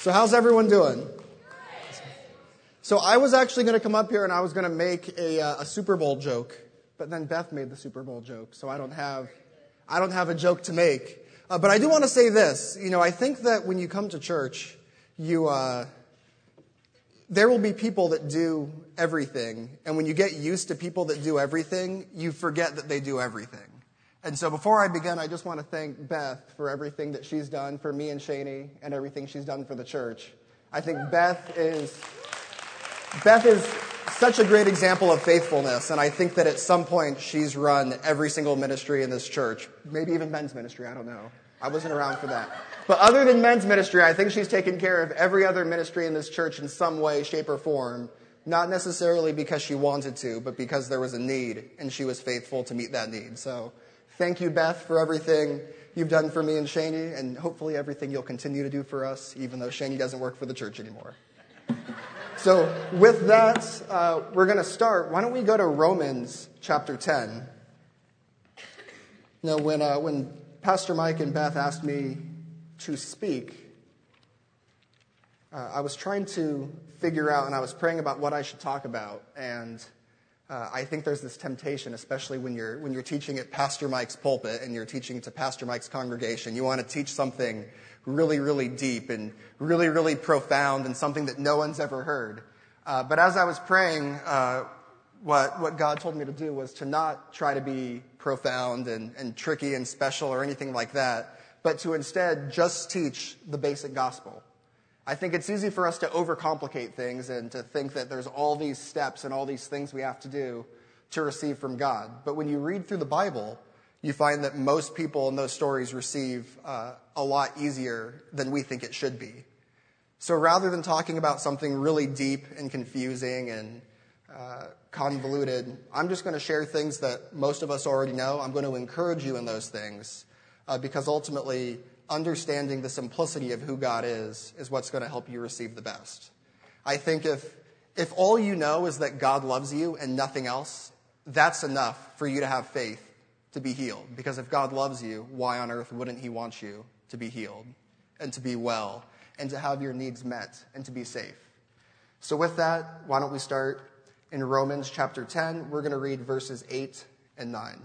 So, how's everyone doing? So, I was actually going to come up here and I was going to make a, uh, a Super Bowl joke, but then Beth made the Super Bowl joke, so I don't have, I don't have a joke to make. Uh, but I do want to say this. You know, I think that when you come to church, you, uh, there will be people that do everything, and when you get used to people that do everything, you forget that they do everything. And so before I begin, I just want to thank Beth for everything that she's done for me and Shani and everything she's done for the church. I think Beth is, Beth is such a great example of faithfulness, and I think that at some point she's run every single ministry in this church, maybe even men's ministry, I don't know. I wasn't around for that. But other than men's ministry, I think she's taken care of every other ministry in this church in some way, shape, or form. Not necessarily because she wanted to, but because there was a need, and she was faithful to meet that need. So Thank you, Beth, for everything you've done for me and Shani, and hopefully everything you'll continue to do for us, even though Shani doesn't work for the church anymore. so, with that, uh, we're going to start. Why don't we go to Romans chapter 10? You know, when, uh, when Pastor Mike and Beth asked me to speak, uh, I was trying to figure out, and I was praying about what I should talk about, and uh, I think there's this temptation, especially when you're, when you're teaching at Pastor Mike's pulpit and you're teaching to Pastor Mike's congregation. You want to teach something really, really deep and really, really profound and something that no one's ever heard. Uh, but as I was praying, uh, what, what God told me to do was to not try to be profound and, and tricky and special or anything like that, but to instead just teach the basic gospel. I think it's easy for us to overcomplicate things and to think that there's all these steps and all these things we have to do to receive from God. But when you read through the Bible, you find that most people in those stories receive uh, a lot easier than we think it should be. So rather than talking about something really deep and confusing and uh, convoluted, I'm just going to share things that most of us already know. I'm going to encourage you in those things uh, because ultimately understanding the simplicity of who God is is what's going to help you receive the best. I think if, if all you know is that God loves you and nothing else, that's enough for you to have faith to be healed. Because if God loves you, why on earth wouldn't He want you to be healed and to be well and to have your needs met and to be safe? So, with that, why don't we start in Romans chapter 10? We're going to read verses 8 and 9.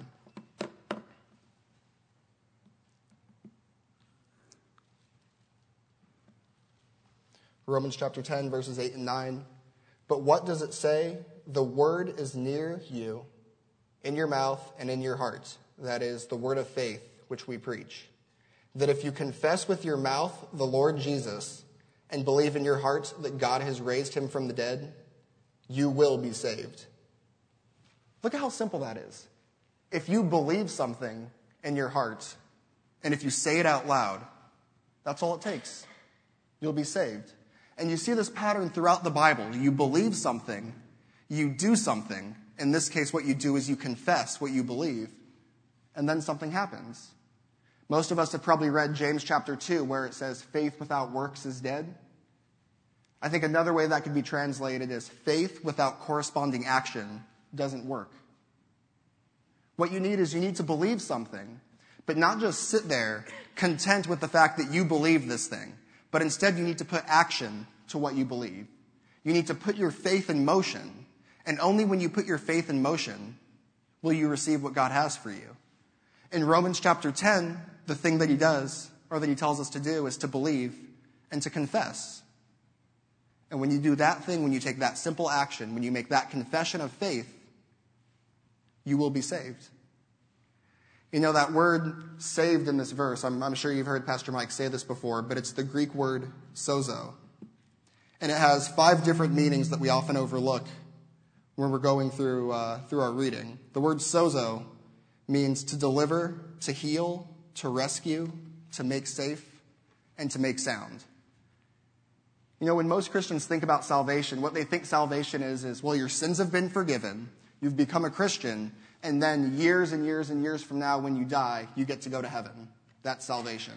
Romans chapter 10, verses 8 and 9. But what does it say? The word is near you, in your mouth and in your heart. That is the word of faith which we preach. That if you confess with your mouth the Lord Jesus and believe in your heart that God has raised him from the dead, you will be saved. Look at how simple that is. If you believe something in your heart, and if you say it out loud, that's all it takes. You'll be saved. And you see this pattern throughout the Bible. You believe something, you do something. In this case, what you do is you confess what you believe, and then something happens. Most of us have probably read James chapter 2, where it says, faith without works is dead. I think another way that could be translated is faith without corresponding action doesn't work. What you need is you need to believe something, but not just sit there content with the fact that you believe this thing. But instead, you need to put action to what you believe. You need to put your faith in motion. And only when you put your faith in motion will you receive what God has for you. In Romans chapter 10, the thing that he does, or that he tells us to do, is to believe and to confess. And when you do that thing, when you take that simple action, when you make that confession of faith, you will be saved. You know, that word saved in this verse, I'm, I'm, sure you've heard Pastor Mike say this before, but it's the Greek word sozo. And it has five different meanings that we often overlook when we're going through, uh, through our reading. The word sozo means to deliver, to heal, to rescue, to make safe, and to make sound. You know, when most Christians think about salvation, what they think salvation is, is, well, your sins have been forgiven, you've become a Christian, and then years and years and years from now, when you die, you get to go to heaven. That's salvation.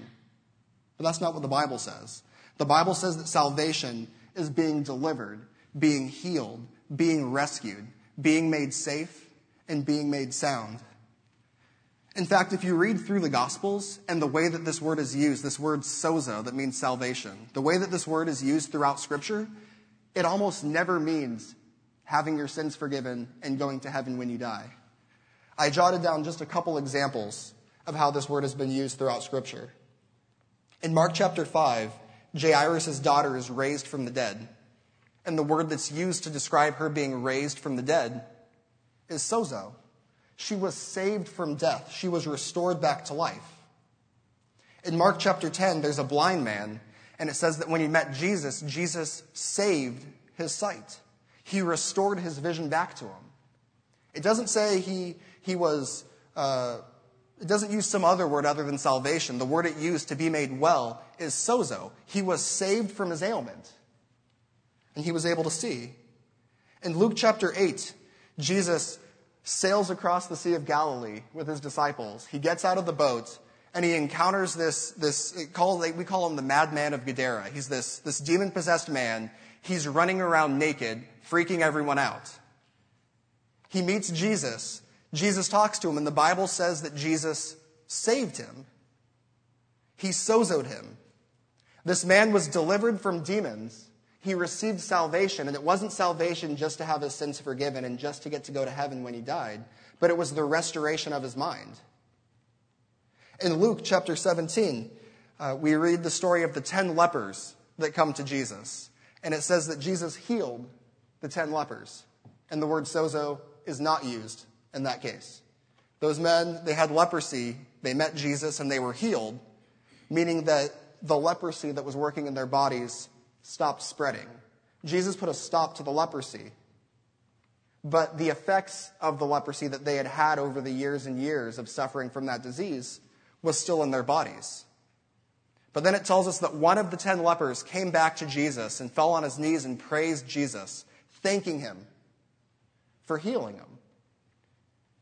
But that's not what the Bible says. The Bible says that salvation is being delivered, being healed, being rescued, being made safe, and being made sound. In fact, if you read through the Gospels and the way that this word is used, this word sozo, that means salvation, the way that this word is used throughout Scripture, it almost never means having your sins forgiven and going to heaven when you die. I jotted down just a couple examples of how this word has been used throughout Scripture. In Mark chapter 5, Jairus' daughter is raised from the dead. And the word that's used to describe her being raised from the dead is sozo. She was saved from death. She was restored back to life. In Mark chapter 10, there's a blind man, and it says that when he met Jesus, Jesus saved his sight. He restored his vision back to him. It doesn't say he, he was, uh, it doesn't use some other word other than salvation. The word it used to be made well is sozo. He was saved from his ailment, and he was able to see. In Luke chapter 8, Jesus sails across the Sea of Galilee with his disciples. He gets out of the boat and he encounters this, this call, we call him the madman of Gadara. He's this, this demon possessed man. He's running around naked, freaking everyone out. He meets Jesus. Jesus talks to him, and the Bible says that Jesus saved him. He sozoed him. This man was delivered from demons he received salvation, and it wasn't salvation just to have his sins forgiven and just to get to go to heaven when he died, but it was the restoration of his mind. In Luke chapter 17, uh, we read the story of the ten lepers that come to Jesus, and it says that Jesus healed the ten lepers, and the word sozo is not used in that case. Those men, they had leprosy, they met Jesus, and they were healed, meaning that the leprosy that was working in their bodies stopped spreading. Jesus put a stop to the leprosy. But the effects of the leprosy that they had had over the years and years of suffering from that disease was still in their bodies. But then it tells us that one of the ten lepers came back to Jesus and fell on his knees and praised Jesus, thanking him for healing him.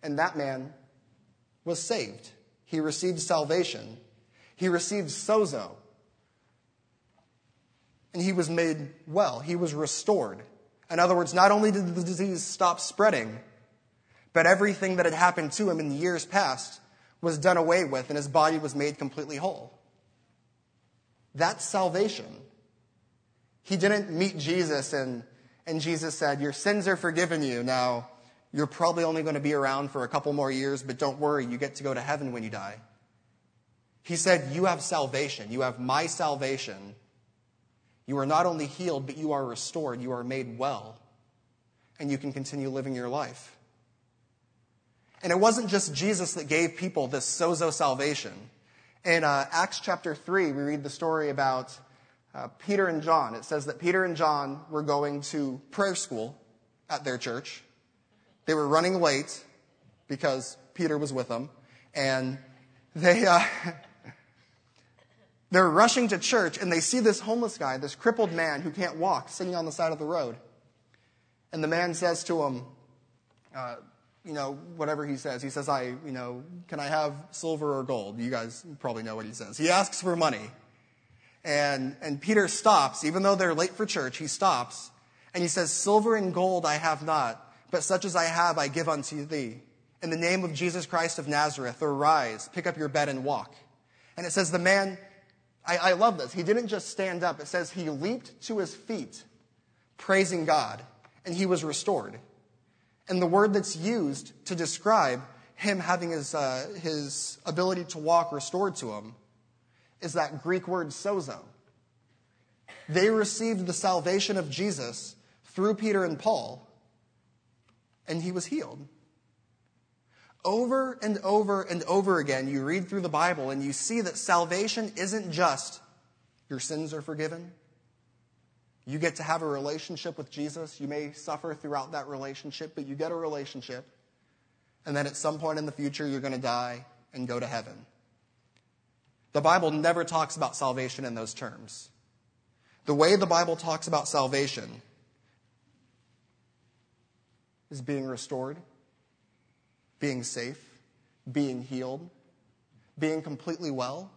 And that man was saved. He received salvation. He received sozo, and he was made well. He was restored. In other words, not only did the disease stop spreading, but everything that had happened to him in the years past was done away with and his body was made completely whole. That's salvation. He didn't meet Jesus and, and Jesus said, Your sins are forgiven you. Now, you're probably only going to be around for a couple more years, but don't worry, you get to go to heaven when you die. He said, You have salvation. You have my salvation you are not only healed, but you are restored. You are made well. And you can continue living your life. And it wasn't just Jesus that gave people this sozo salvation. In uh, Acts chapter 3, we read the story about uh, Peter and John. It says that Peter and John were going to prayer school at their church. They were running late because Peter was with them. And they, uh, They're rushing to church and they see this homeless guy, this crippled man who can't walk, sitting on the side of the road. And the man says to him, uh, you know, whatever he says. He says, I, you know, can I have silver or gold? You guys probably know what he says. He asks for money. And, and Peter stops, even though they're late for church, he stops and he says, Silver and gold I have not, but such as I have I give unto thee. In the name of Jesus Christ of Nazareth, arise, pick up your bed and walk. And it says, the man I, I love this. He didn't just stand up. It says he leaped to his feet, praising God, and he was restored. And the word that's used to describe him having his, uh, his ability to walk restored to him is that Greek word sozo. They received the salvation of Jesus through Peter and Paul, and he was healed. Over and over and over again, you read through the Bible and you see that salvation isn't just your sins are forgiven. You get to have a relationship with Jesus. You may suffer throughout that relationship, but you get a relationship. And then at some point in the future, you're going to die and go to heaven. The Bible never talks about salvation in those terms. The way the Bible talks about salvation is being restored being safe, being healed, being completely well,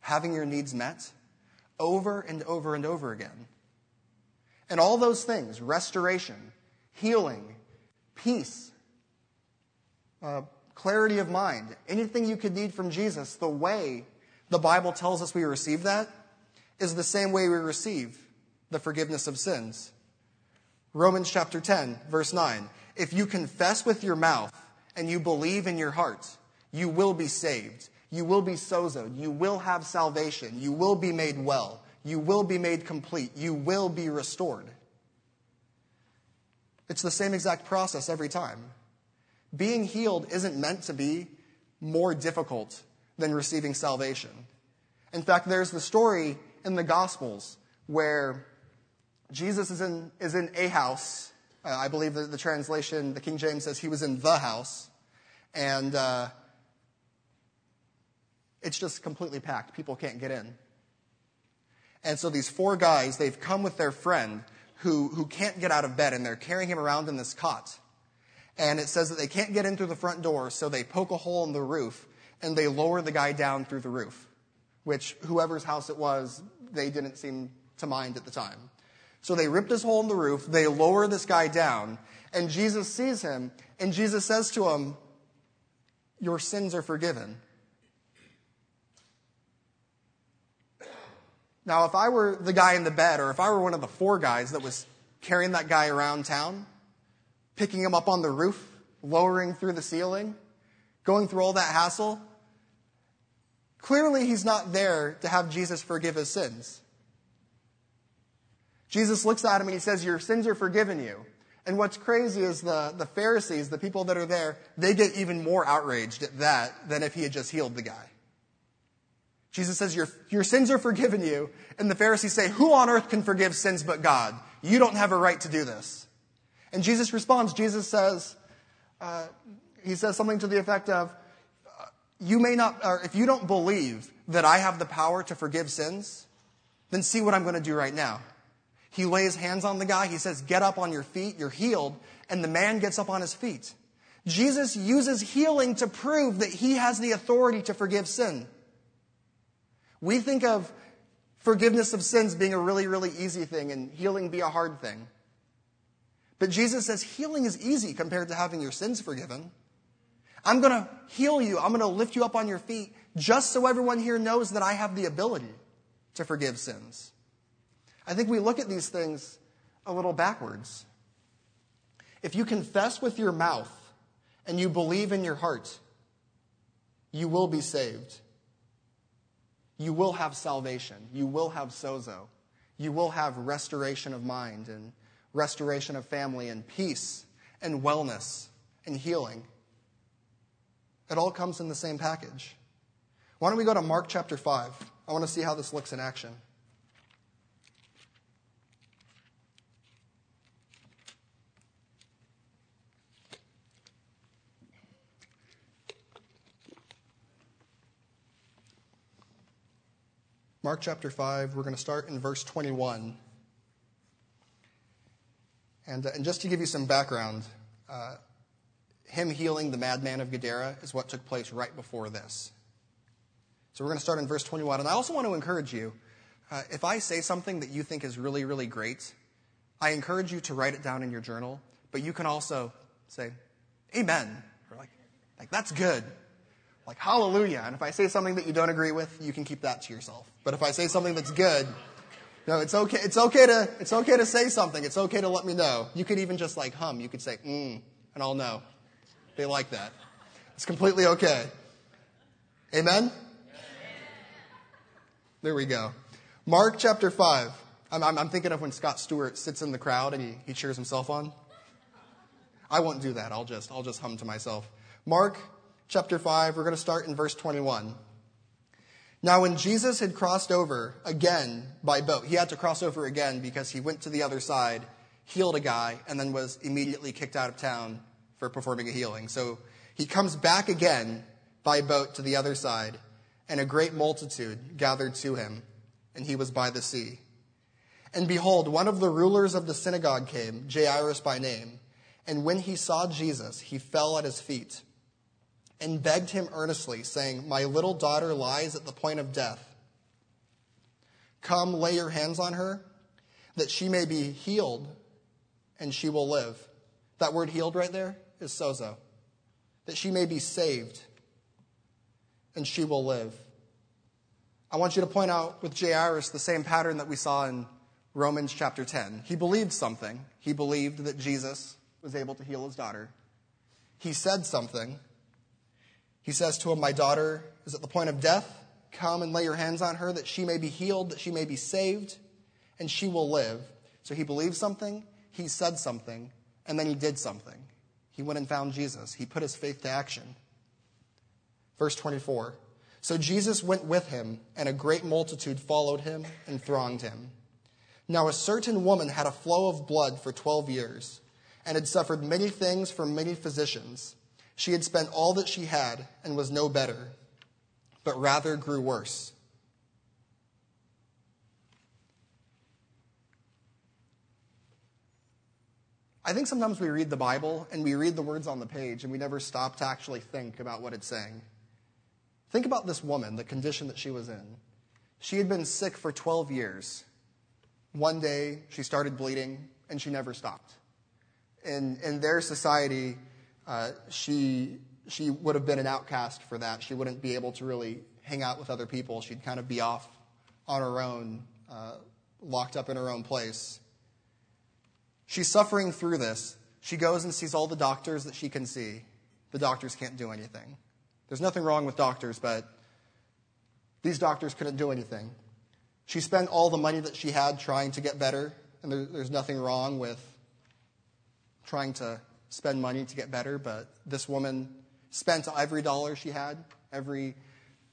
having your needs met over and over and over again. And all those things restoration, healing, peace, uh, clarity of mind, anything you could need from Jesus, the way the Bible tells us we receive that is the same way we receive the forgiveness of sins. Romans chapter 10, verse 9. If you confess with your mouth and you believe in your heart, you will be saved. You will be sozoed. You will have salvation. You will be made well. You will be made complete. You will be restored. It's the same exact process every time. Being healed isn't meant to be more difficult than receiving salvation. In fact, there's the story in the Gospels where Jesus is in, is in a house. Uh, I believe that the translation, the King James says he was in the house. And uh, it's just completely packed. People can't get in. And so these four guys, they've come with their friend who, who can't get out of bed, and they're carrying him around in this cot. And it says that they can't get in through the front door, so they poke a hole in the roof, and they lower the guy down through the roof, which whoever's house it was, they didn't seem to mind at the time. So they rip this hole in the roof, they lower this guy down, and Jesus sees him, and Jesus says to him, Your sins are forgiven. Now, if I were the guy in the bed, or if I were one of the four guys that was carrying that guy around town, picking him up on the roof, lowering through the ceiling, going through all that hassle, clearly he's not there to have Jesus forgive his sins. Jesus looks at him and he says, Your sins are forgiven you. And what's crazy is the, the Pharisees, the people that are there, they get even more outraged at that than if he had just healed the guy. Jesus says, your, your sins are forgiven you. And the Pharisees say, Who on earth can forgive sins but God? You don't have a right to do this. And Jesus responds, Jesus says, uh, He says something to the effect of, You may not, or if you don't believe that I have the power to forgive sins, then see what I'm going to do right now. He lays hands on the guy. He says, Get up on your feet. You're healed. And the man gets up on his feet. Jesus uses healing to prove that he has the authority to forgive sin. We think of forgiveness of sins being a really, really easy thing and healing be a hard thing. But Jesus says healing is easy compared to having your sins forgiven. I'm going to heal you. I'm going to lift you up on your feet just so everyone here knows that I have the ability to forgive sins. I think we look at these things a little backwards. If you confess with your mouth and you believe in your heart, you will be saved. You will have salvation. You will have sozo. You will have restoration of mind and restoration of family and peace and wellness and healing. It all comes in the same package. Why don't we go to Mark chapter 5? I want to see how this looks in action. Mark chapter 5, we're going to start in verse 21. And, uh, and just to give you some background, uh, him healing the madman of Gadara is what took place right before this. So we're going to start in verse 21. And I also want to encourage you uh, if I say something that you think is really, really great, I encourage you to write it down in your journal. But you can also say, Amen. Or like, like that's good like hallelujah. And if I say something that you don't agree with, you can keep that to yourself. But if I say something that's good, no, it's okay. It's okay to it's okay to say something. It's okay to let me know. You could even just like hum. You could say mm, and I'll know. They like that. It's completely okay. Amen. There we go. Mark chapter five. I'm, I'm, I'm thinking of when Scott Stewart sits in the crowd and he, he cheers himself on. I won't do that. I'll just I'll just hum to myself. Mark chapter 5, we're going to start in verse 21. Now, when Jesus had crossed over again by boat, he had to cross over again because he went to the other side, healed a guy, and then was immediately kicked out of town for performing a healing. So he comes back again by boat to the other side, and a great multitude gathered to him, and he was by the sea. And behold, one of the rulers of the synagogue came, Jairus by name, and when he saw Jesus, he fell at his feet and begged him earnestly, saying, My little daughter lies at the point of death. Come, lay your hands on her, that she may be healed, and she will live. That word healed right there is sozo. that she may be saved, and she will live. I want you to point out with Jairus the same pattern that we saw in Romans chapter 10. He believed something. He believed that Jesus was able to heal his daughter. He said something. He says to him, My daughter is at the point of death. Come and lay your hands on her that she may be healed, that she may be saved, and she will live. So he believed something, he said something, and then he did something. He went and found Jesus. He put his faith to action. Verse 24. So Jesus went with him, and a great multitude followed him and thronged him. Now, a certain woman had a flow of blood for 12 years and had suffered many things from many physicians. She had spent all that she had and was no better, but rather grew worse. I think sometimes we read the Bible and we read the words on the page and we never stop to actually think about what it's saying. Think about this woman, the condition that she was in. She had been sick for 12 years. One day, she started bleeding, and she never stopped. In, in their society, uh, she, she would have been an outcast for that. She wouldn't be able to really hang out with other people. She'd kind of be off on her own, uh, locked up in her own place. She's suffering through this. She goes and sees all the doctors that she can see. The doctors can't do anything. There's nothing wrong with doctors, but these doctors couldn't do anything. She spent all the money that she had trying to get better, and there, there's nothing wrong with trying to spend money to get better, but this woman spent every dollar she had, every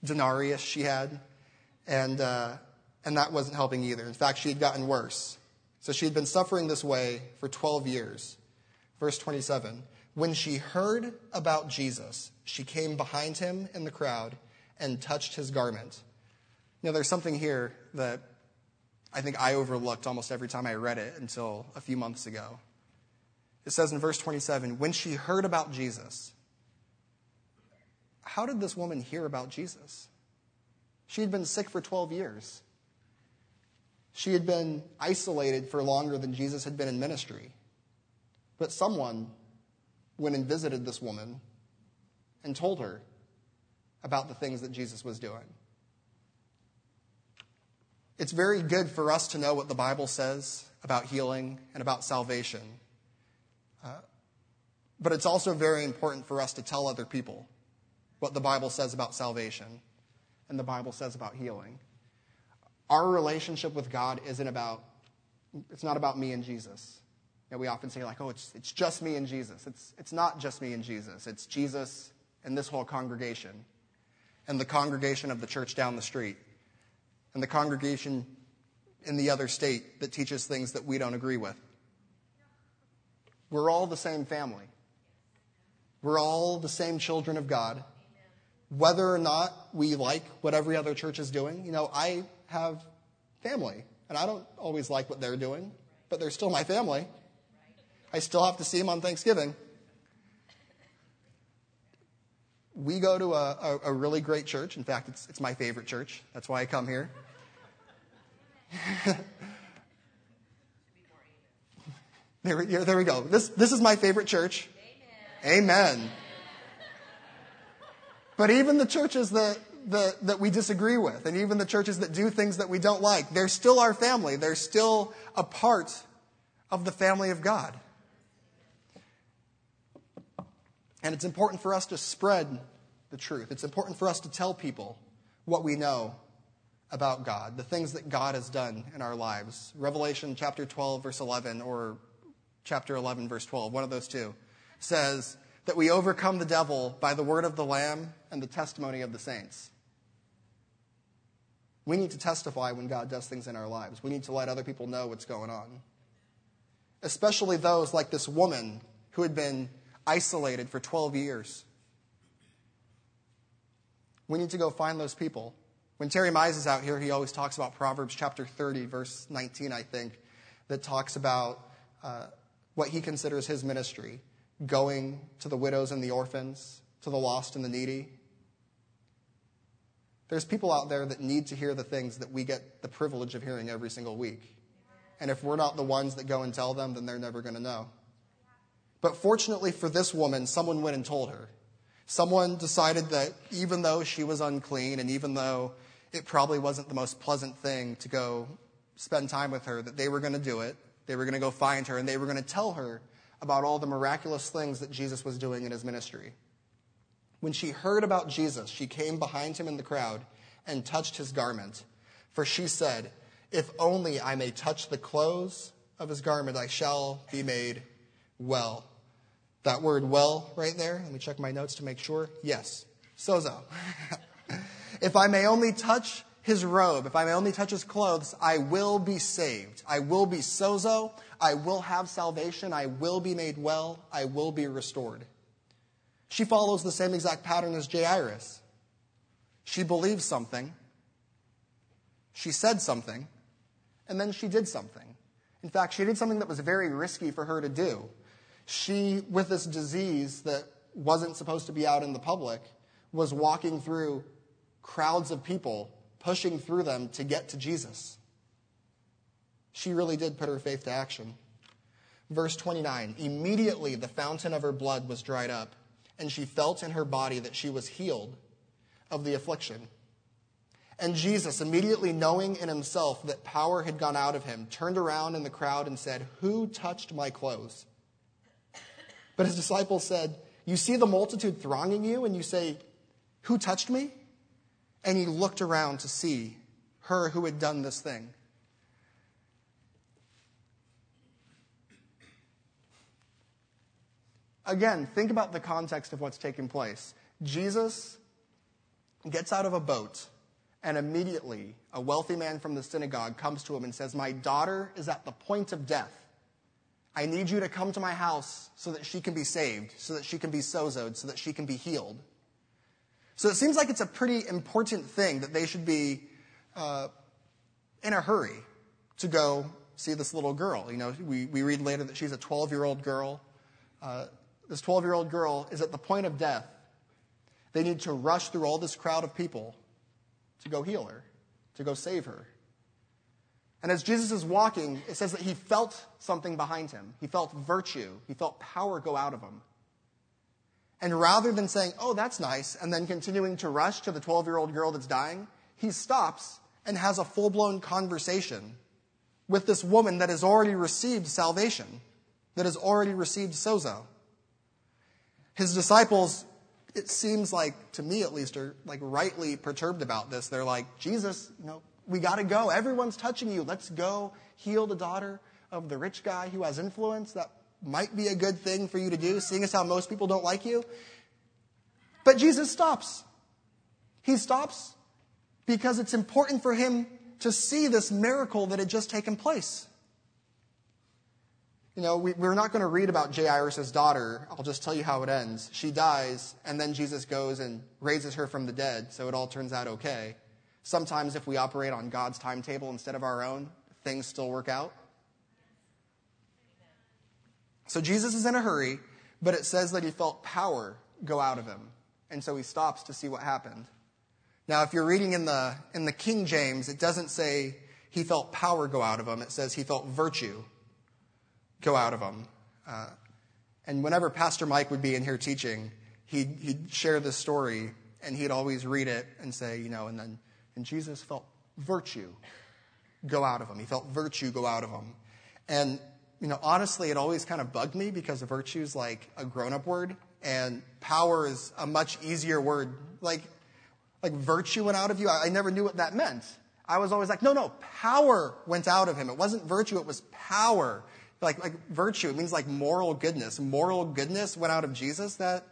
denarius she had, and, uh, and that wasn't helping either. In fact, she had gotten worse. So she had been suffering this way for 12 years. Verse 27 When she heard about Jesus, she came behind him in the crowd and touched his garment. Know, there's something here that I think I overlooked almost every time I read it until a few months ago. It says in verse 27 when she heard about Jesus, how did this woman hear about Jesus? She had been sick for 12 years. She had been isolated for longer than Jesus had been in ministry. But someone went and visited this woman and told her about the things that Jesus was doing. It's very good for us to know what the Bible says about healing and about salvation. But it's also very important for us to tell other people what the Bible says about salvation and the Bible says about healing. Our relationship with God isn't about, it's not about me and Jesus. Know, we often say, like, oh, it's, it's just me and Jesus. It's, it's not just me and Jesus. It's Jesus and this whole congregation and the congregation of the church down the street and the congregation in the other state that teaches things that we don't agree with. We're all the same family. We're all the same children of God. Whether or not we like what every other church is doing, you know, I have family, and I don't always like what they're doing, but they're still my family. I still have to see them on Thanksgiving. we go to a, a, a, really great church. In fact, it's, it's my favorite church. That's why I come here. there, there we go. This, this is my favorite church. Amen. But even the churches that, that, that we disagree with, and even the churches that do things that we don't like, they're still our family. They're still a part of the family of God. And it's important for us to spread the truth. It's important for us to tell people what we know about God, the things that God has done in our lives. Revelation chapter 12, verse 11, or chapter 11, verse 12, one of those two, says that we overcome the devil by the word of the Lamb and the testimony of the saints. We need to testify when God does things in our lives. We need to let other people know what's going on. Especially those like this woman who had been isolated for 12 years. We need to go find those people. When Terry Mize is out here, he always talks about Proverbs chapter 30, verse 19, I think, that talks about uh, what he considers his ministry going to the widows and the orphans, to the lost and the needy. There's people out there that need to hear the things that we get the privilege of hearing every single week. And if we're not the ones that go and tell them, then they're never going to know. But fortunately for this woman, someone went and told her. Someone decided that even though she was unclean and even though it probably wasn't the most pleasant thing to go spend time with her, that they were going to do it. They were going to go find her and they were going to tell her about all the miraculous things that Jesus was doing in his ministry. When she heard about Jesus, she came behind him in the crowd and touched his garment. For she said, If only I may touch the clothes of his garment, I shall be made well. That word well right there, let me check my notes to make sure. Yes, sozo. if I may only touch his robe, if I may only touch his clothes, I will be saved. I will be sozo. I will have salvation. I will be made well. I will be restored. She follows the same exact pattern as Jairus. She believed something, she said something, and then she did something. In fact, she did something that was very risky for her to do she, with this disease that wasn't supposed to be out in the public, was walking through crowds of people, pushing through them to get to Jesus. She really did put her faith to action. Verse 29 Immediately the fountain of her blood was dried up, and she felt in her body that she was healed of the affliction. And Jesus, immediately knowing in himself that power had gone out of him, turned around in the crowd and said, Who touched my clothes? But his disciples said, You see the multitude thronging you, and you say, Who touched me? And he looked around to see her who had done this thing. Again, think about the context of what's taking place. Jesus gets out of a boat, and immediately a wealthy man from the synagogue comes to him and says, My daughter is at the point of death. I need you to come to my house so that she can be saved, so that she can be sozoed, so that she can be healed. So it seems like it's a pretty important thing that they should be uh, in a hurry to go see this little girl. You know, we, we read later that she's a 12 year old girl. Uh, this 12 year old girl is at the point of death. They need to rush through all this crowd of people to go heal her, to go save her. And as Jesus is walking, it says that he felt something behind him. He felt virtue. He felt power go out of him. And rather than saying, oh, that's nice, and then continuing to rush to the 12 year old girl that's dying, he stops and has a full blown conversation with this woman that has already received salvation, that has already received sozo. His disciples, it seems like, to me at least, are like rightly perturbed about this. They're like, Jesus, you know, we got to go. Everyone's touching you. Let's go heal the daughter of the rich guy who has influence. That might be a good thing for you to do, seeing as how most people don't like you. But Jesus stops. He stops because it's important for him to see this miracle that had just taken place. You know, we, are not going to read about Jairus' daughter. I'll just tell you how it ends. She dies, and then Jesus goes and raises her from the dead, so it all turns out okay. Sometimes, if we operate on God's timetable instead of our own, things still work out. So Jesus is in a hurry, but it says that he felt power go out of him. And so he stops to see what happened. Now, if you're reading in the, in the King James, it doesn't say he felt power go out of him. It says he felt virtue go out of him. Uh, and whenever Pastor Mike would be in here teaching, he'd, he'd share this story and he'd always read it and say, you know, and then and Jesus felt virtue go out of him. He felt virtue go out of him. And, you know, honestly, it always kind of bugged me because virtue is like a grown up word and power is a much easier word. Like, like virtue went out of you. I, I never knew what that meant. I was always like, no, no, power went out of him. It wasn't virtue, it was power. Like, like virtue, it means like moral goodness. Moral goodness went out of Jesus. That,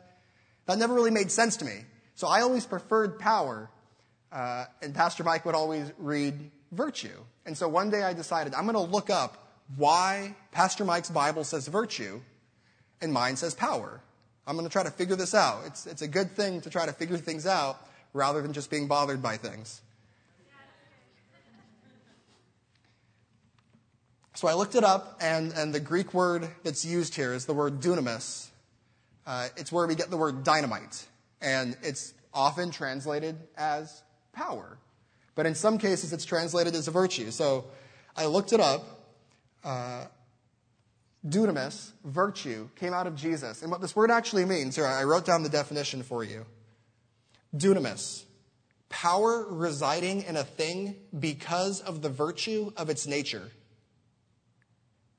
that never really made sense to me. So I always preferred power uh, and Pastor Mike would always read virtue. And so one day I decided I'm going to look up why Pastor Mike's Bible says virtue and mine says power. I'm going to try to figure this out. It's, it's a good thing to try to figure things out rather than just being bothered by things. So I looked it up, and, and the Greek word that's used here is the word dunamis. Uh, it's where we get the word dynamite, and it's often translated as power. But in some cases, it's translated as a virtue. So I looked it up. Uh, dunamis, virtue, came out of Jesus. And what this word actually means, here, I wrote down the definition for you. Dunamis, power residing in a thing because of the virtue of its nature.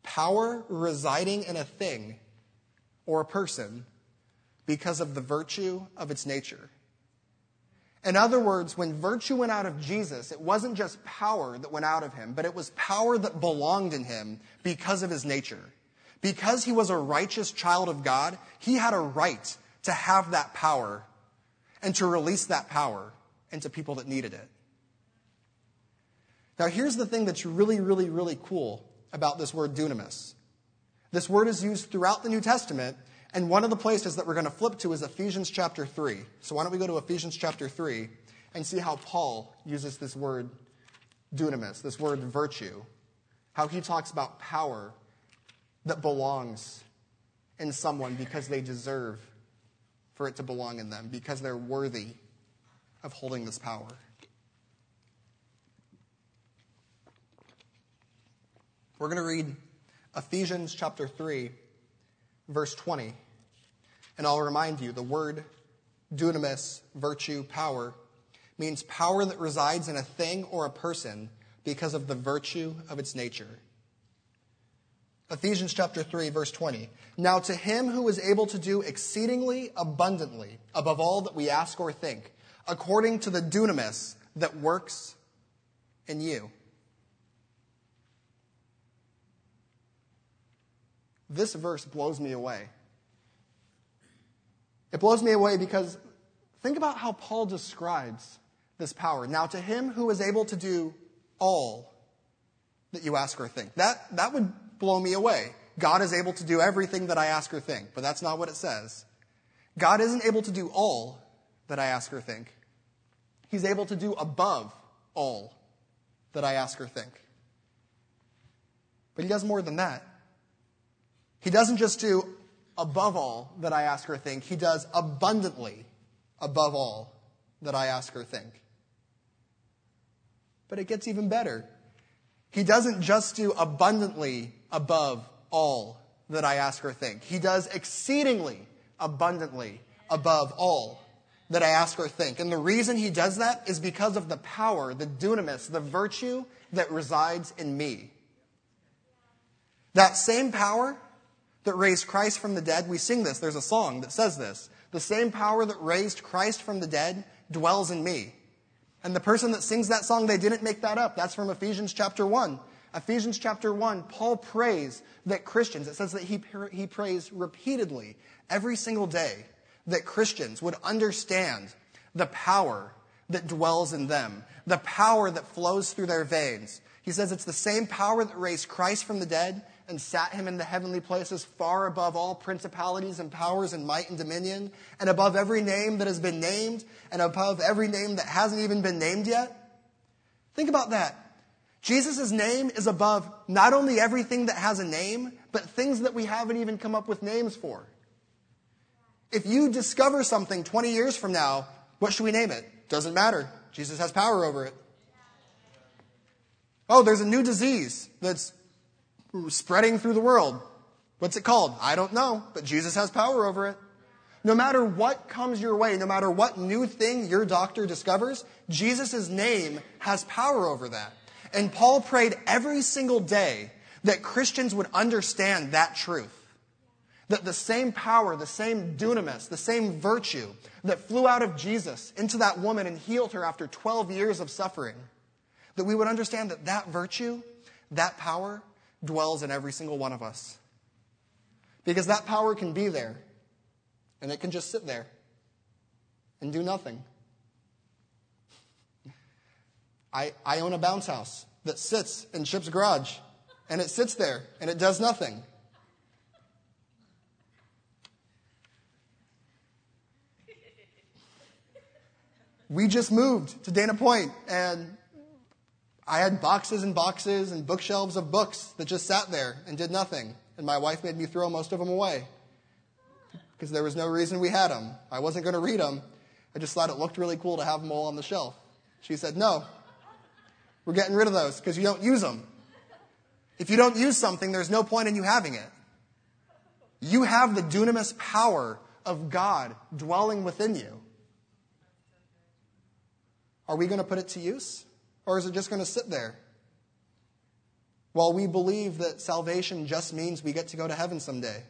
Power residing in a thing or a person because of the virtue of its nature. In other words, when virtue went out of Jesus, it wasn't just power that went out of him, but it was power that belonged in him because of his nature. Because he was a righteous child of God, he had a right to have that power and to release that power into people that needed it. Now, here's the thing that's really, really, really cool about this word dunamis. This word is used throughout the New Testament, and one of the places that we're going to flip to is Ephesians chapter 3. So, why don't we go to Ephesians chapter 3 and see how Paul uses this word dunamis, this word virtue, how he talks about power that belongs in someone because they deserve for it to belong in them, because they're worthy of holding this power. We're going to read Ephesians chapter 3, verse 20. And I'll remind you the word dunamis, virtue, power, means power that resides in a thing or a person because of the virtue of its nature. Ephesians chapter 3 verse 20. Now to him who is able to do exceedingly abundantly above all that we ask or think, according to the dunamis that works in you. This verse blows me away. It blows me away because think about how Paul describes this power. Now to him who is able to do all that you ask or think. That, that would blow me away. God is able to do everything that I ask or think, but that's not what it says. God isn't able to do all that I ask or think. He's able to do above all that I ask or think. But he does more than that. He doesn't just do above all that I ask or think, he does abundantly above all that I ask or think. But it gets even better. He doesn't just do abundantly above all that I ask or think. He does exceedingly abundantly above all that I ask or think. And the reason he does that is because of the power, the dunamis, the virtue that resides in me. That same power that raised Christ from the dead, we sing this. There's a song that says this. The same power that raised Christ from the dead dwells in me. And the person that sings that song, they didn't make that up. That's from Ephesians chapter 1. Ephesians chapter 1, Paul prays that Christians, it says that he, he prays repeatedly every single day that Christians would understand the power that dwells in them, the power that flows through their veins. He says it's the same power that raised Christ from the dead and sat him in the heavenly places far above all principalities and powers and might and dominion, and above every name that has been named, and above every name that hasn't even been named yet. Think about that. Jesus' name is above not only everything that has a name, but things that we haven't even come up with names for. If you discover something 20 years from now, what should we name it? Doesn't matter. Jesus has power over it. Oh, there's a new disease that's spreading through the world. What's it called? I don't know, but Jesus has power over it. No matter what comes your way, no matter what new thing your doctor discovers, Jesus' name has power over that. And Paul prayed every single day that Christians would understand that truth. That the same power, the same dunamis, the same virtue that flew out of Jesus into that woman and healed her after 12 years of suffering, that we would understand that that virtue, that power, dwells in every single one of us. Because that power can be there, and it can just sit there and do nothing. I, I own a bounce house that sits in Chip's garage, and it sits there, and it does nothing. We just moved to Dana Point, and I had boxes and boxes and bookshelves of books that just sat there and did nothing. And my wife made me throw most of them away because there was no reason we had them. I wasn't going to read them. I just thought it looked really cool to have them all on the shelf. She said, No, we're getting rid of those because you don't use them. If you don't use something, there's no point in you having it. You have the dunamis power of God dwelling within you. Are we going to put it to use? Or is it just going to sit there? While we believe that salvation just means we get to go to heaven someday.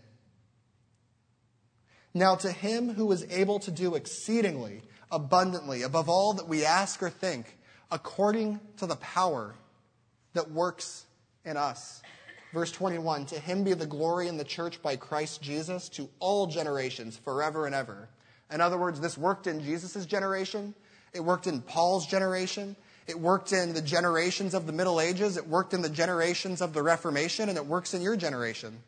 Now, to him who is able to do exceedingly, abundantly, above all that we ask or think, according to the power that works in us. Verse 21 To him be the glory in the church by Christ Jesus to all generations, forever and ever. In other words, this worked in Jesus' generation, it worked in Paul's generation, it worked in the generations of the Middle Ages, it worked in the generations of the Reformation, and it works in your generation.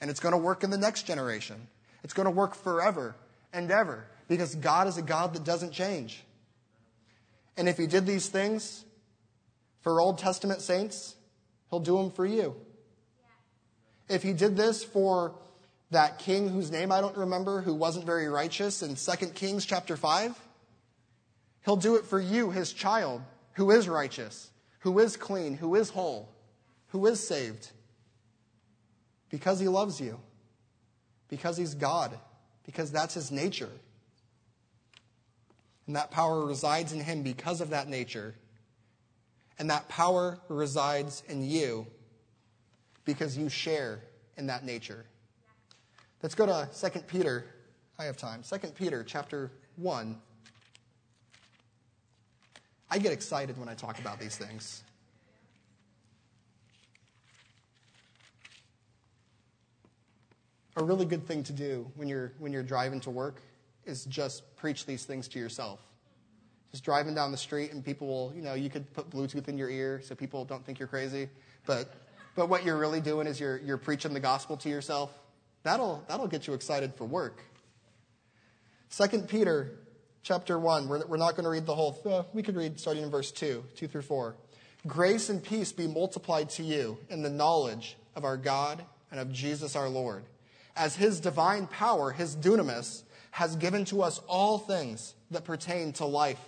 And it's going to work in the next generation. It's going to work forever and ever because God is a God that doesn't change. And if He did these things for Old Testament saints, He'll do them for you. If He did this for that king whose name I don't remember, who wasn't very righteous in 2 Kings chapter 5, He'll do it for you, His child, who is righteous, who is clean, who is whole, who is saved. Because He loves you. Because he's God, because that's his nature. And that power resides in him because of that nature. And that power resides in you because you share in that nature. Let's go to 2 Peter. I have time. 2 Peter chapter 1. I get excited when I talk about these things. a really good thing to do when you're, when you're driving to work is just preach these things to yourself. Just driving down the street and people will, you know, you could put Bluetooth in your ear so people don't think you're crazy. But, but what you're really doing is you're, you're preaching the gospel to yourself. That'll, that'll get you excited for work. Second Peter chapter 1, we're, we're not going to read the whole, uh, we could read starting in verse 2, 2 through 4. Grace and peace be multiplied to you in the knowledge of our God and of Jesus our Lord as his divine power, his dunamis, has given to us all things that pertain to life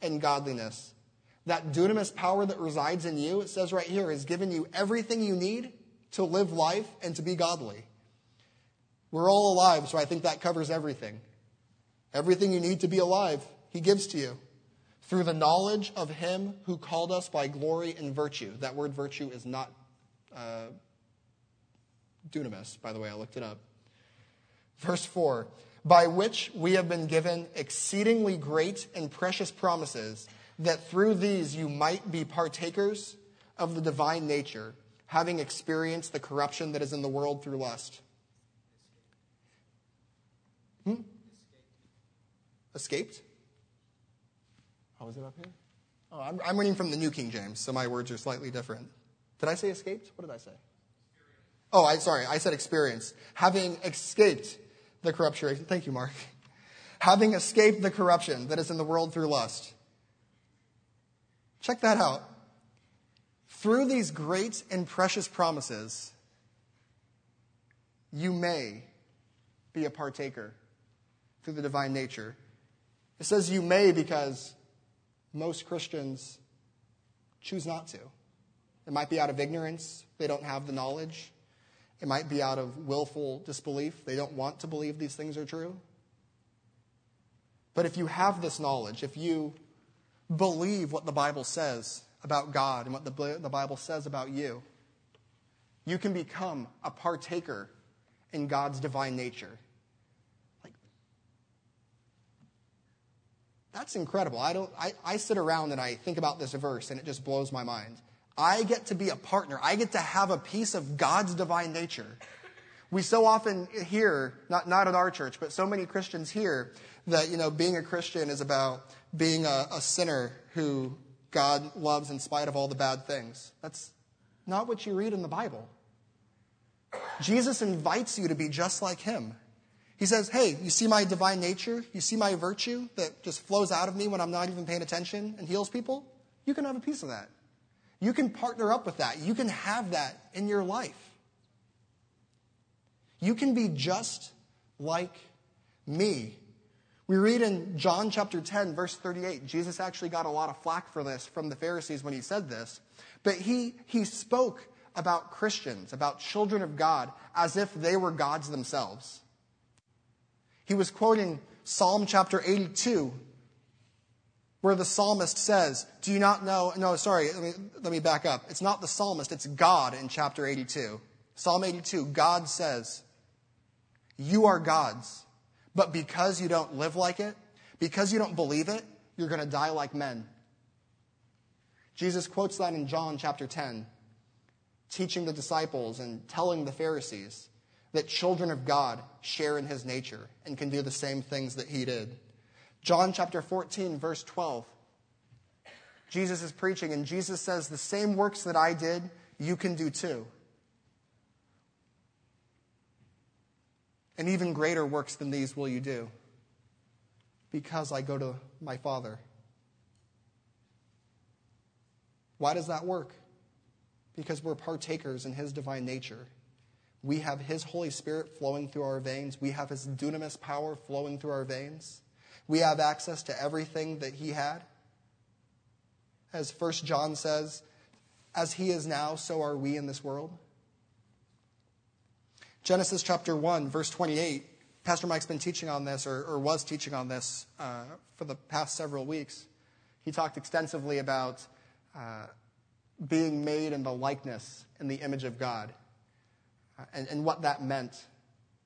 and godliness. That dunamis power that resides in you, it says right here, has given you everything you need to live life and to be godly. We're all alive, so I think that covers everything. Everything you need to be alive, he gives to you through the knowledge of him who called us by glory and virtue. That word virtue is not uh, dunamis, by the way, I looked it up. Verse 4 By which we have been given exceedingly great and precious promises, that through these you might be partakers of the divine nature, having experienced the corruption that is in the world through lust. Hmm? Escaped? How is it up here? Oh, I'm, I'm reading from the New King James, so my words are slightly different. Did I say escaped? What did I say? Oh, I sorry, I said experience. Having escaped the corruption. Thank you, Mark. Having escaped the corruption that is in the world through lust. Check that out. Through these great and precious promises, you may be a partaker through the divine nature. It says you may because most Christians choose not to. It might be out of ignorance, they don't have the knowledge. It might be out of willful disbelief. They don't want to believe these things are true. But if you have this knowledge, if you believe what the Bible says about God and what the, the Bible says about you, you can become a partaker in God's divine nature. That's incredible. I, don't, I, I sit around and I think about this verse and it just blows my mind. I get to be a partner. I get to have a piece of God's divine nature. We so often hear, not, not at our church, but so many Christians hear that, you know, being a Christian is about being a, a sinner who God loves in spite of all the bad things. That's not what you read in the Bible. Jesus invites you to be just like him. He says, Hey, you see my divine nature? You see my virtue that just flows out of me when I'm not even paying attention and heals people? You can have a piece of that. You can partner up with that. You can have that in your life. You can be just like me. We read in John chapter 10, verse 38, Jesus actually got a lot of flack for this from the Pharisees when he said this, but he, he spoke about Christians, about children of God, as if they were gods themselves. He was quoting Psalm chapter 82, where the psalmist says, Do you not know? No, sorry, let me, let me back up. It's not the psalmist, it's God in chapter 82. Psalm 82, God says, You are gods, but because you don't live like it, because you don't believe it, you're going to die like men. Jesus quotes that in John chapter 10, teaching the disciples and telling the Pharisees that children of God share in his nature and can do the same things that he did. John chapter 14, verse 12. Jesus is preaching, and Jesus says, The same works that I did, you can do too. And even greater works than these will you do, because I go to my Father. Why does that work? Because we're partakers in his divine nature. We have his Holy Spirit flowing through our veins. We have his dunamis power flowing through our veins. We have access to everything that he had. As 1 John says, as he is now, so are we in this world. Genesis chapter 1, verse 28. Pastor Mike's been teaching on this, or, or was teaching on this uh, for the past several weeks. He talked extensively about uh, being made in the likeness and the image of God, and, and, what that meant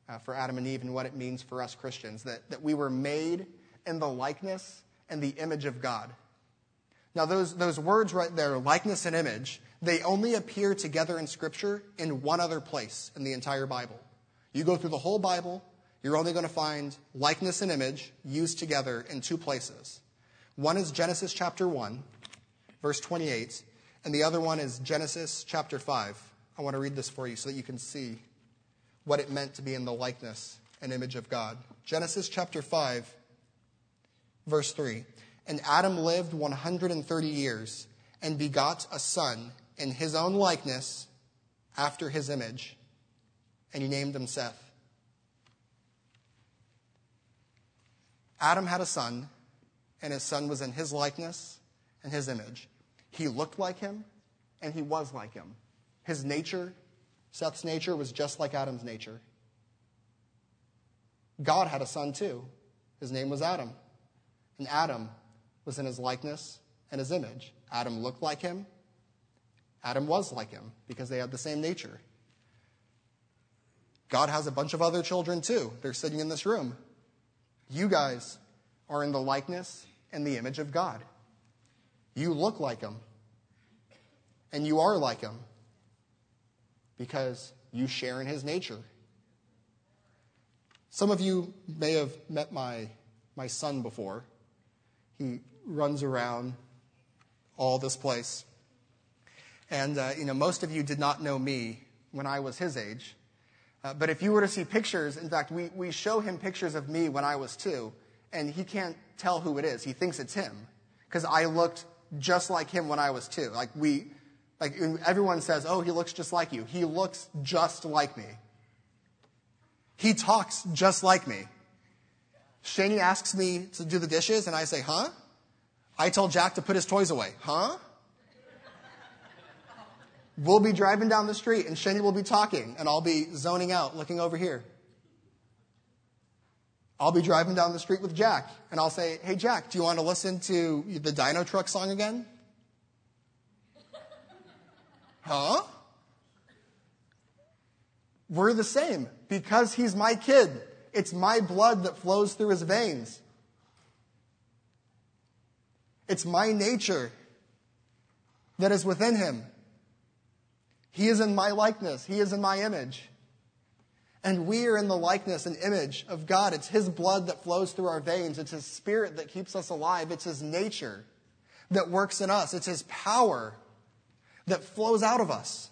uh, for Adam and Eve, and what it means for us Christians that, that we were made in the likeness and the image of God. Now, those, those words right there, likeness and image, they only appear together in Scripture in one other place in the entire Bible. You go through the whole Bible, you're only going to find likeness and image used together in two places. One is Genesis chapter 1, verse 28, and the other one is Genesis chapter 5. I want to read this for you so that you can see what it meant to be in the likeness and image of God. Genesis chapter 5, Verse 3 And Adam lived 130 years and begot a son in his own likeness after his image, and he named him Seth. Adam had a son, and his son was in his likeness and his image. He looked like him, and he was like him. His nature, Seth's nature, was just like Adam's nature. God had a son too. His name was Adam. And Adam was in his likeness and his image. Adam looked like him. Adam was like him because they had the same nature. God has a bunch of other children too. They're sitting in this room. You guys are in the likeness and the image of God. You look like him. And you are like him because you share in his nature. Some of you may have met my, my son before. He runs around all this place. And, uh, you know, most of you did not know me when I was his age. Uh, but if you were to see pictures, in fact, we, we show him pictures of me when I was two, and he can't tell who it is. He thinks it's him because I looked just like him when I was two. Like we, like everyone says, oh, he looks just like you. He looks just like me. He talks just like me. Shani asks me to do the dishes, and I say, huh? I tell Jack to put his toys away. Huh? We'll be driving down the street, and Shani will be talking, and I'll be zoning out, looking over here. I'll be driving down the street with Jack, and I'll say, Hey, Jack, do you want to listen to the Dino Truck song again? Huh? We're the same because he's my kid. It's my blood that flows through his veins. It's my nature that is within him. He is in my likeness. He is in my image. And we are in the likeness and image of God. It's His blood that flows through our veins. It's His spirit that keeps us alive. It's His nature that works in us. It's His power that flows out of us.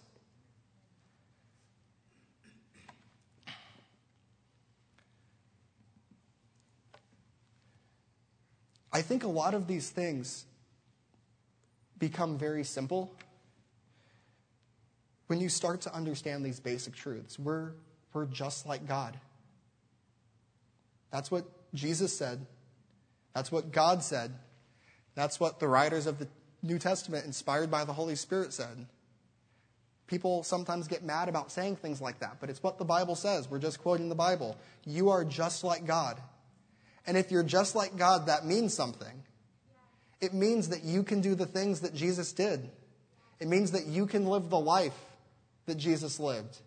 I think a lot of these things become very simple when you start to understand these basic truths. We're, we're just like God. That's what Jesus said. That's what God said. That's what the writers of the New Testament, inspired by the Holy Spirit, said. People sometimes get mad about saying things like that, but it's what the Bible says. We're just quoting the Bible. You are just like God. And if you're just like God, that means something. It means that you can do the things that Jesus did. It means that you can live the life that Jesus lived.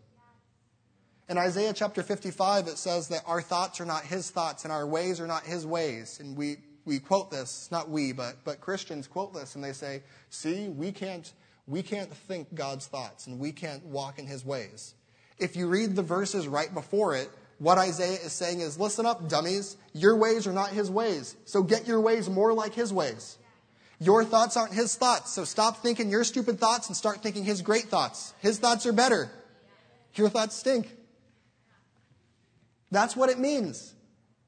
In Isaiah chapter 55, it says that our thoughts are not his thoughts and our ways are not his ways. And we, we quote this, not we, but, but Christians quote this and they say, see, we can't, we can't think God's thoughts and we can't walk in his ways. If you read the verses right before it, what Isaiah is saying is, listen up, dummies. Your ways are not his ways. So get your ways more like his ways. Your thoughts aren't his thoughts. So stop thinking your stupid thoughts and start thinking his great thoughts. His thoughts are better. Your thoughts stink. That's what it means.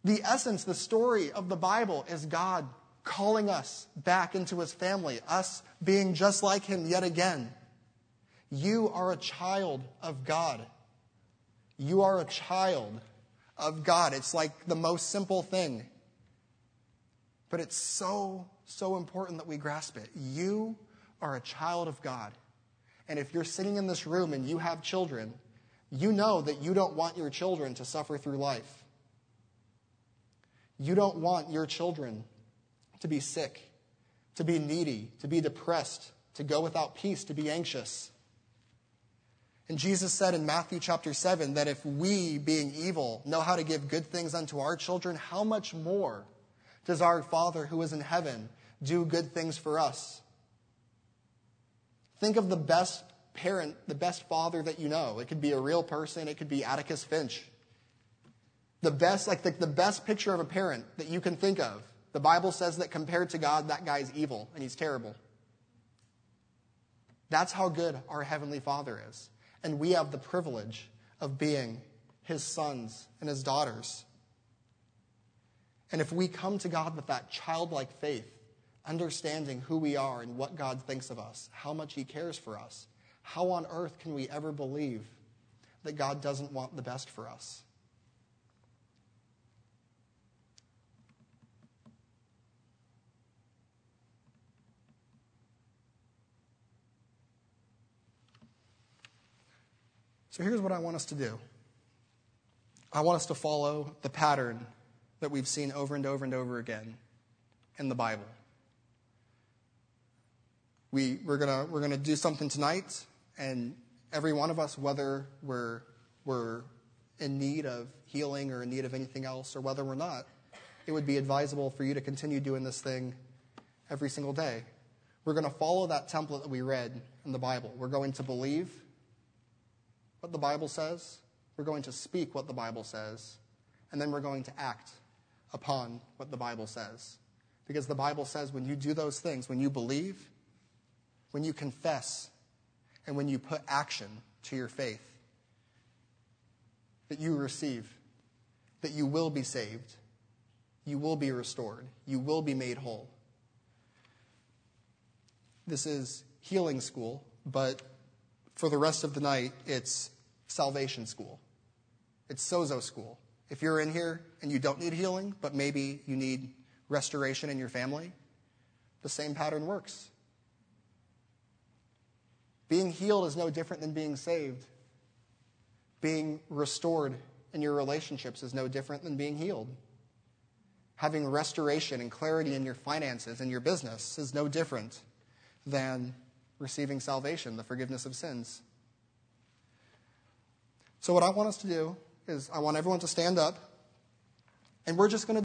The essence, the story of the Bible is God calling us back into his family, us being just like him yet again. You are a child of God. You are a child of God. It's like the most simple thing. But it's so, so important that we grasp it. You are a child of God. And if you're sitting in this room and you have children, you know that you don't want your children to suffer through life. You don't want your children to be sick, to be needy, to be depressed, to go without peace, to be anxious. And Jesus said in Matthew chapter 7 that if we, being evil, know how to give good things unto our children, how much more does our Father who is in heaven do good things for us? Think of the best parent, the best father that you know. It could be a real person, it could be Atticus Finch. The best, like the, the best picture of a parent that you can think of. The Bible says that compared to God, that guy's evil and he's terrible. That's how good our Heavenly Father is and we have the privilege of being his sons and his daughters. And if we come to God with that childlike faith, understanding who we are and what God thinks of us, how much he cares for us, how on earth can we ever believe that God doesn't want the best for us? So here's what I want us to do I want us to follow the pattern that we've seen over and over and over again in the Bible. We, we're going we're gonna do something tonight, and every one of us, whether we're, we're in need of healing or in need of anything else, or whether we're not, it would be advisable for you to continue doing this thing every single day. We're going to follow that template that we read in the Bible. We're going to believe what the Bible says, we're going to speak what the Bible says, and then we're going to act upon what the Bible says. Because the Bible says when you do those things, when you believe, when you confess, and when you put action to your faith, that you receive, that you will be saved, you will be restored, you will be made whole. This is healing school, but for the rest of the night, it's salvation school. It's sozo school. If you're in here and you don't need healing, but maybe you need restoration in your family, the same pattern works. Being healed is no different than being saved. Being restored in your relationships is no different than being healed. Having restoration and clarity in your finances and your business is no different than receiving salvation, the forgiveness of sins. So, what I want us to do is, I want everyone to stand up, and we're just going to